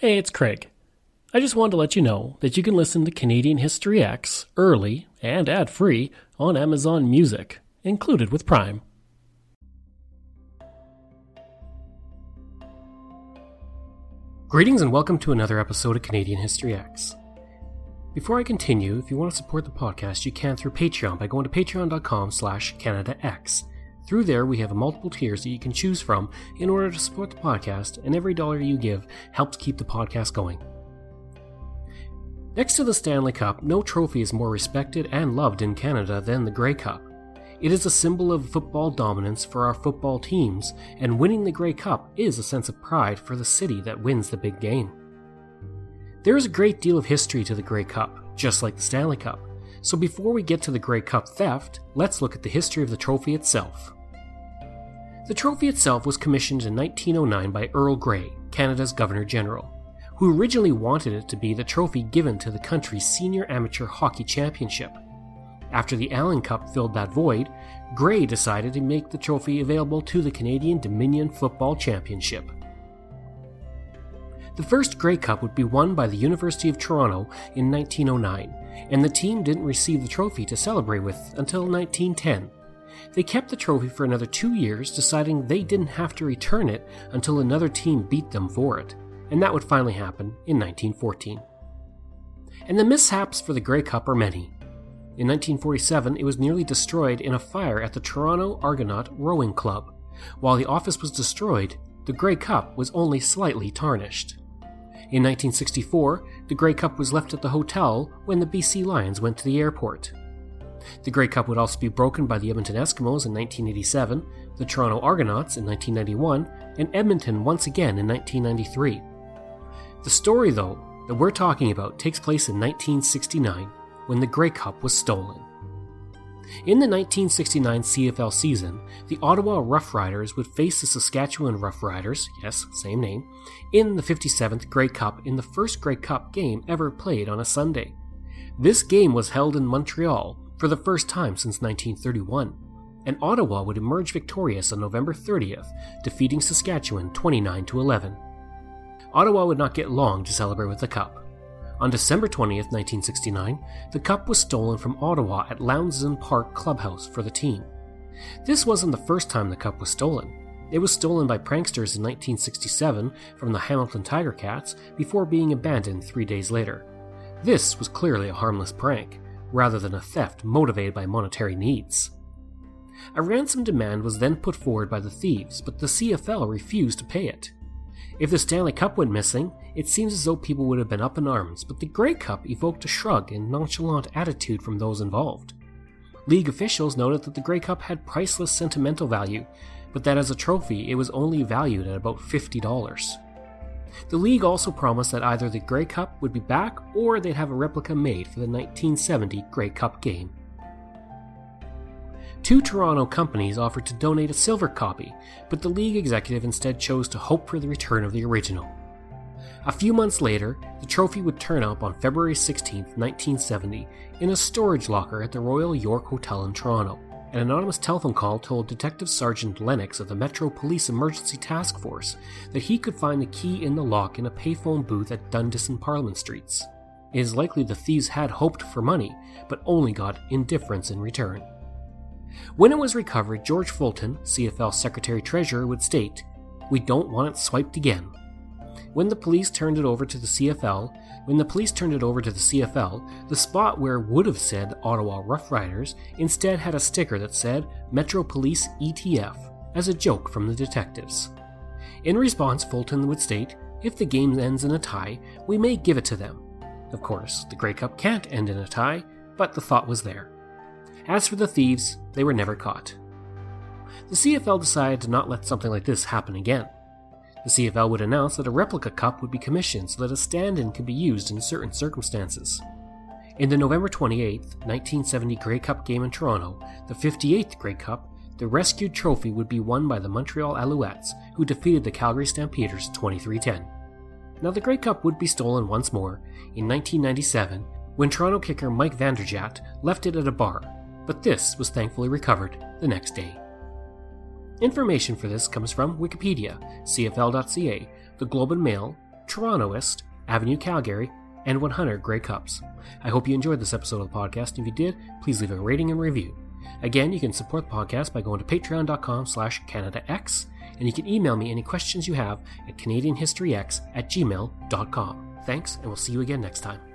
Hey, it's Craig. I just wanted to let you know that you can listen to Canadian History X early and ad free on Amazon Music, included with Prime. Greetings and welcome to another episode of Canadian History X. Before I continue, if you want to support the podcast, you can through Patreon by going to patreon.com slash CanadaX. Through there, we have multiple tiers that you can choose from in order to support the podcast, and every dollar you give helps keep the podcast going. Next to the Stanley Cup, no trophy is more respected and loved in Canada than the Grey Cup. It is a symbol of football dominance for our football teams, and winning the Grey Cup is a sense of pride for the city that wins the big game. There is a great deal of history to the Grey Cup, just like the Stanley Cup, so before we get to the Grey Cup theft, let's look at the history of the trophy itself. The trophy itself was commissioned in 1909 by Earl Grey, Canada's Governor General, who originally wanted it to be the trophy given to the country's senior amateur hockey championship. After the Allen Cup filled that void, Grey decided to make the trophy available to the Canadian Dominion Football Championship. The first Grey Cup would be won by the University of Toronto in 1909, and the team didn't receive the trophy to celebrate with until 1910. They kept the trophy for another two years, deciding they didn't have to return it until another team beat them for it, and that would finally happen in 1914. And the mishaps for the Grey Cup are many. In 1947, it was nearly destroyed in a fire at the Toronto Argonaut Rowing Club. While the office was destroyed, the Grey Cup was only slightly tarnished. In 1964, the Grey Cup was left at the hotel when the BC Lions went to the airport. The Grey Cup would also be broken by the Edmonton Eskimos in 1987, the Toronto Argonauts in 1991, and Edmonton once again in 1993. The story, though, that we're talking about takes place in 1969 when the Grey Cup was stolen. In the 1969 CFL season, the Ottawa Roughriders would face the Saskatchewan Roughriders, yes, same name, in the 57th Grey Cup in the first Grey Cup game ever played on a Sunday. This game was held in Montreal for the first time since 1931, and Ottawa would emerge victorious on November 30th, defeating Saskatchewan 29 11. Ottawa would not get long to celebrate with the cup. On December 20th, 1969, the cup was stolen from Ottawa at Lansdowne Park Clubhouse for the team. This wasn't the first time the cup was stolen. It was stolen by pranksters in 1967 from the Hamilton Tiger Cats before being abandoned three days later. This was clearly a harmless prank, rather than a theft motivated by monetary needs. A ransom demand was then put forward by the thieves, but the CFL refused to pay it. If the Stanley Cup went missing, it seems as though people would have been up in arms, but the Grey Cup evoked a shrug and nonchalant attitude from those involved. League officials noted that the Grey Cup had priceless sentimental value, but that as a trophy it was only valued at about $50. The league also promised that either the Grey Cup would be back or they'd have a replica made for the 1970 Grey Cup game. Two Toronto companies offered to donate a silver copy, but the league executive instead chose to hope for the return of the original. A few months later, the trophy would turn up on February 16, 1970, in a storage locker at the Royal York Hotel in Toronto. An anonymous telephone call told Detective Sergeant Lennox of the Metro Police Emergency Task Force that he could find the key in the lock in a payphone booth at Dundas and Parliament Streets. It is likely the thieves had hoped for money, but only got indifference in return. When it was recovered, George Fulton, CFL Secretary Treasurer, would state, We don't want it swiped again. When the police turned it over to the CFL, when the police turned it over to the CFL, the spot where it would have said Ottawa Roughriders instead had a sticker that said Metro Police ETF as a joke from the detectives. In response, Fulton would state, If the game ends in a tie, we may give it to them. Of course, the Grey Cup can't end in a tie, but the thought was there. As for the thieves, they were never caught. The CFL decided to not let something like this happen again. The CFL would announce that a replica cup would be commissioned so that a stand in could be used in certain circumstances. In the November 28, 1970 Grey Cup game in Toronto, the 58th Grey Cup, the rescued trophy would be won by the Montreal Alouettes, who defeated the Calgary Stampeders 23 10. Now, the Grey Cup would be stolen once more in 1997 when Toronto kicker Mike Vanderjagt left it at a bar but this was thankfully recovered the next day. Information for this comes from Wikipedia, CFL.ca, the Globe and Mail, Torontoist, Avenue Calgary, and 100 Grey Cups. I hope you enjoyed this episode of the podcast. If you did, please leave a rating and review. Again, you can support the podcast by going to patreon.com slash CanadaX, and you can email me any questions you have at canadianhistoryx at gmail.com. Thanks, and we'll see you again next time.